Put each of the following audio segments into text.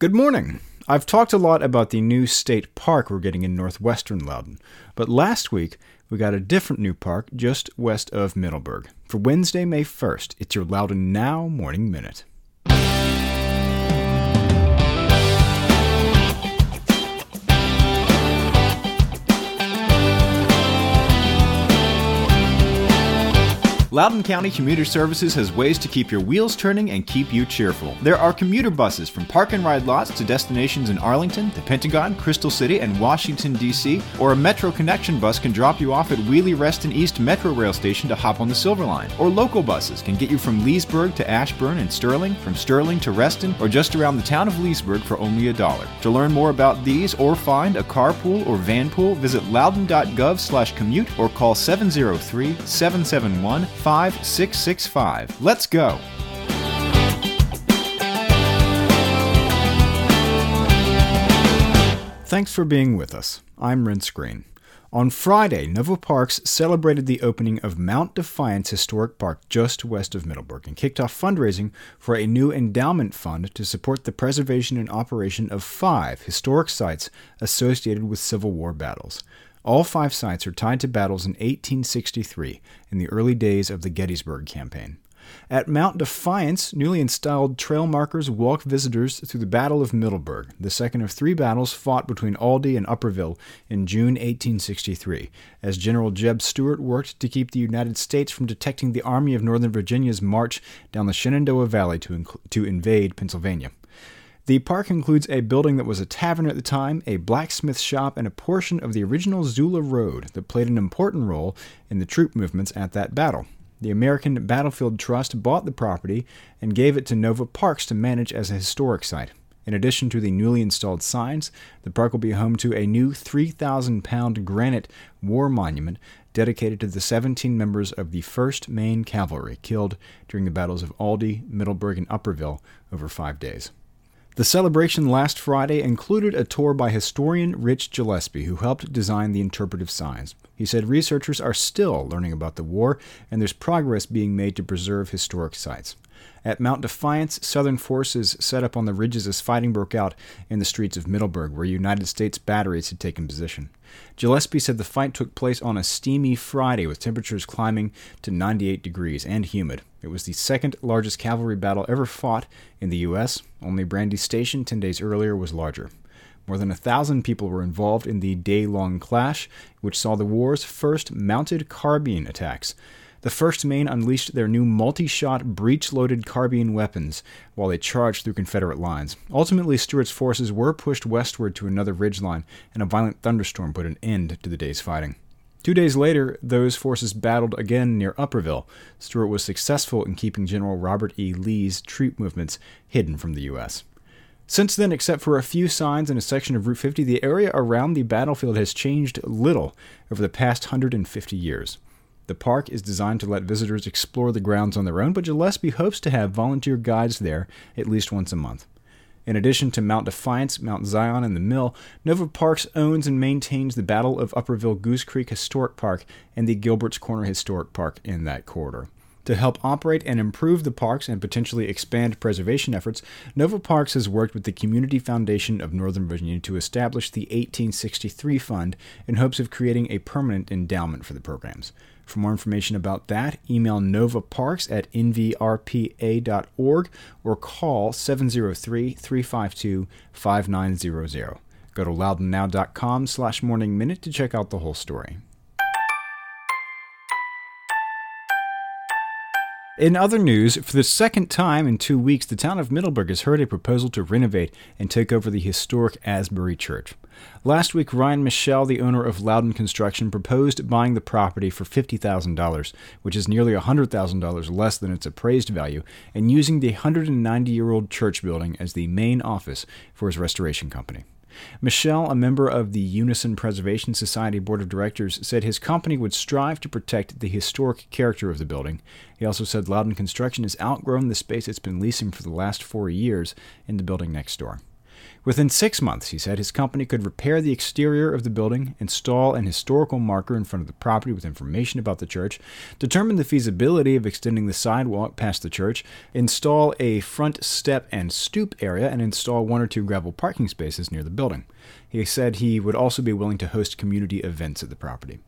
Good morning. I've talked a lot about the new state park we're getting in northwestern Loudoun, but last week we got a different new park just west of Middleburg. For Wednesday, May 1st, it's your Loudoun Now Morning Minute. Loudoun County Commuter Services has ways to keep your wheels turning and keep you cheerful. There are commuter buses from park and ride lots to destinations in Arlington, the Pentagon, Crystal City, and Washington, D.C., or a Metro Connection bus can drop you off at Wiehle-Reston East Metro Rail Station to hop on the Silver Line. Or local buses can get you from Leesburg to Ashburn and Sterling, from Sterling to Reston, or just around the town of Leesburg for only a dollar. To learn more about these or find a carpool or van pool, visit loudoun.gov slash commute or call 703 771 5665. Let's go! Thanks for being with us. I'm Renss Greene. On Friday, Nova Parks celebrated the opening of Mount Defiance Historic Park just west of Middleburg and kicked off fundraising for a new endowment fund to support the preservation and operation of five historic sites associated with Civil War battles. All five sites are tied to battles in 1863 in the early days of the Gettysburg Campaign. At Mount Defiance, newly installed trail markers walk visitors through the Battle of Middleburg, the second of three battles fought between Aldie and Upperville in June 1863, as General Jeb Stuart worked to keep the United States from detecting the Army of Northern Virginia's march down the Shenandoah Valley to, inc- to invade Pennsylvania. The park includes a building that was a tavern at the time, a blacksmith shop, and a portion of the original Zulla Road that played an important role in the troop movements at that battle. The American Battlefield Trust bought the property and gave it to Nova Parks to manage as a historic site. In addition to the newly installed signs, the park will be home to a new 3,000 pound granite war monument dedicated to the 17 members of the 1st Maine Cavalry killed during the battles of Aldie, Middleburg, and Upperville over five days. The celebration last Friday included a tour by historian Rich Gillespie, who helped design the interpretive signs. He said researchers are still learning about the war, and there's progress being made to preserve historic sites. At Mount Defiance, Southern forces set up on the ridges as fighting broke out in the streets of Middleburg, where United States batteries had taken position. Gillespie said the fight took place on a steamy Friday with temperatures climbing to 98 degrees and humid. It was the second largest cavalry battle ever fought in the U.S. Only Brandy Station 10 days earlier was larger. More than a thousand people were involved in the day long clash, which saw the war's first mounted carbine attacks. The 1st Maine unleashed their new multi shot breech loaded carbine weapons while they charged through Confederate lines. Ultimately, Stuart's forces were pushed westward to another ridgeline, and a violent thunderstorm put an end to the day's fighting. Two days later, those forces battled again near Upperville. Stuart was successful in keeping General Robert E. Lee's troop movements hidden from the U.S. Since then, except for a few signs and a section of Route 50, the area around the battlefield has changed little over the past 150 years. The park is designed to let visitors explore the grounds on their own, but Gillespie hopes to have volunteer guides there at least once a month. In addition to Mount Defiance, Mount Zion, and the Mill, Nova Parks owns and maintains the Battle of Upperville Goose Creek Historic Park and the Gilbert's Corner Historic Park in that corridor. To help operate and improve the parks and potentially expand preservation efforts, Nova Parks has worked with the Community Foundation of Northern Virginia to establish the 1863 Fund in hopes of creating a permanent endowment for the programs. For more information about that, email novaparks at nvrpa.org or call 703 352 5900. Go to loudounnow.com slash morning minute to check out the whole story. In other news, for the second time in two weeks, the town of Middleburg has heard a proposal to renovate and take over the historic Asbury Church. Last week, Ryan Michelle, the owner of Loudon Construction, proposed buying the property for $50,000, which is nearly $100,000 less than its appraised value, and using the 190 year old church building as the main office for his restoration company. Michelle, a member of the Unison Preservation Society Board of Directors, said his company would strive to protect the historic character of the building. He also said Loudon Construction has outgrown the space it's been leasing for the last four years in the building next door. Within six months, he said, his company could repair the exterior of the building, install an historical marker in front of the property with information about the church, determine the feasibility of extending the sidewalk past the church, install a front step and stoop area, and install one or two gravel parking spaces near the building. He said he would also be willing to host community events at the property.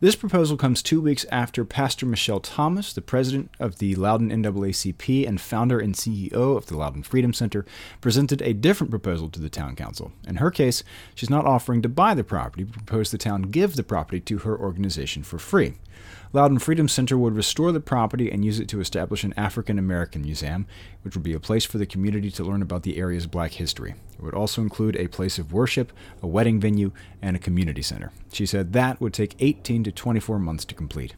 This proposal comes two weeks after Pastor Michelle Thomas, the president of the Loudoun NAACP and founder and CEO of the Loudoun Freedom Center, presented a different proposal to the town council. In her case, she's not offering to buy the property, but proposed the town give the property to her organization for free. Loudoun Freedom Center would restore the property and use it to establish an African American museum, which would be a place for the community to learn about the area's black history. It would also include a place of worship, a wedding venue, and a community center. She said that would take 18 to 24 months to complete.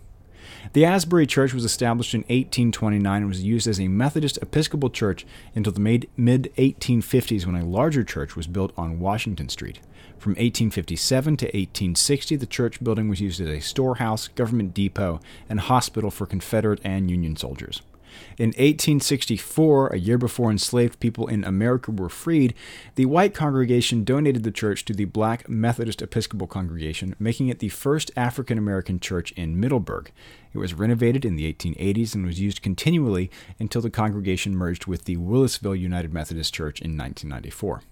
The Asbury Church was established in 1829 and was used as a Methodist Episcopal church until the mid 1850s when a larger church was built on Washington Street. From 1857 to 1860, the church building was used as a storehouse, government depot, and hospital for Confederate and Union soldiers. In 1864, a year before enslaved people in America were freed, the white congregation donated the church to the Black Methodist Episcopal congregation, making it the first African American church in Middleburg. It was renovated in the 1880s and was used continually until the congregation merged with the Willisville United Methodist Church in 1994.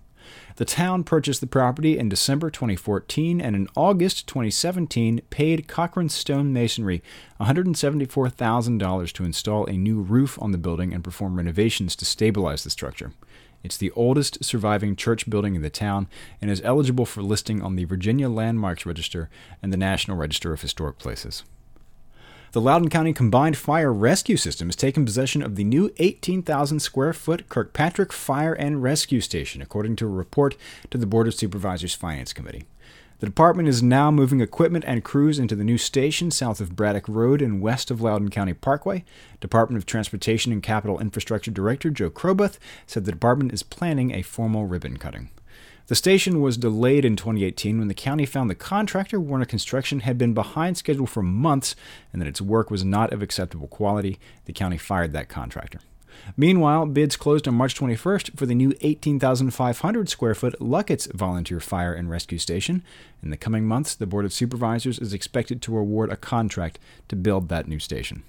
The town purchased the property in December 2014 and in August 2017 paid Cochrane Stone Masonry $174,000 to install a new roof on the building and perform renovations to stabilize the structure. It's the oldest surviving church building in the town and is eligible for listing on the Virginia Landmarks Register and the National Register of Historic Places. The Loudoun County Combined Fire Rescue System has taken possession of the new 18,000 square foot Kirkpatrick Fire and Rescue Station, according to a report to the Board of Supervisors Finance Committee. The department is now moving equipment and crews into the new station south of Braddock Road and west of Loudoun County Parkway. Department of Transportation and Capital Infrastructure Director Joe Kroboth said the department is planning a formal ribbon cutting. The station was delayed in 2018 when the county found the contractor, Warner Construction, had been behind schedule for months and that its work was not of acceptable quality. The county fired that contractor. Meanwhile, bids closed on March 21st for the new 18,500 square foot Luckett's Volunteer Fire and Rescue Station. In the coming months, the Board of Supervisors is expected to award a contract to build that new station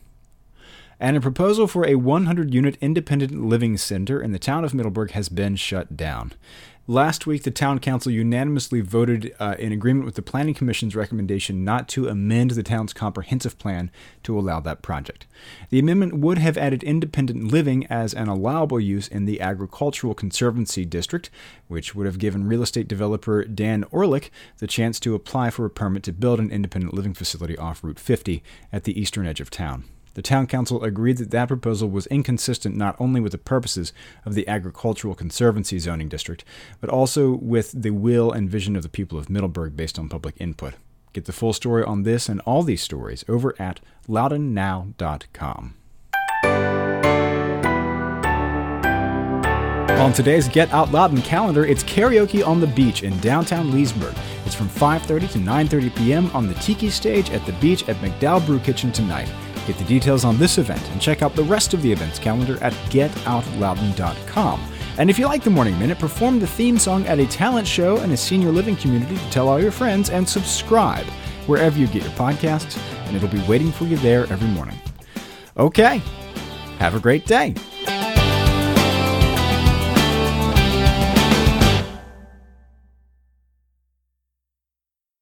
and a proposal for a 100 unit independent living center in the town of Middleburg has been shut down. Last week, the Town Council unanimously voted uh, in agreement with the Planning Commission's recommendation not to amend the town's comprehensive plan to allow that project. The amendment would have added independent living as an allowable use in the Agricultural Conservancy District, which would have given real estate developer Dan Orlick the chance to apply for a permit to build an independent living facility off Route 50 at the eastern edge of town. The town council agreed that that proposal was inconsistent not only with the purposes of the Agricultural Conservancy zoning district, but also with the will and vision of the people of Middleburg based on public input. Get the full story on this and all these stories over at loudounnow.com. On today's Get Out Loudoun calendar, it's karaoke on the beach in downtown Leesburg. It's from 5:30 to 9:30 p.m. on the Tiki stage at the beach at McDowell Brew Kitchen tonight. Get the details on this event and check out the rest of the events calendar at getoutloudoun.com. And if you like the Morning Minute, perform the theme song at a talent show in a senior living community to tell all your friends and subscribe wherever you get your podcasts, and it'll be waiting for you there every morning. Okay, have a great day.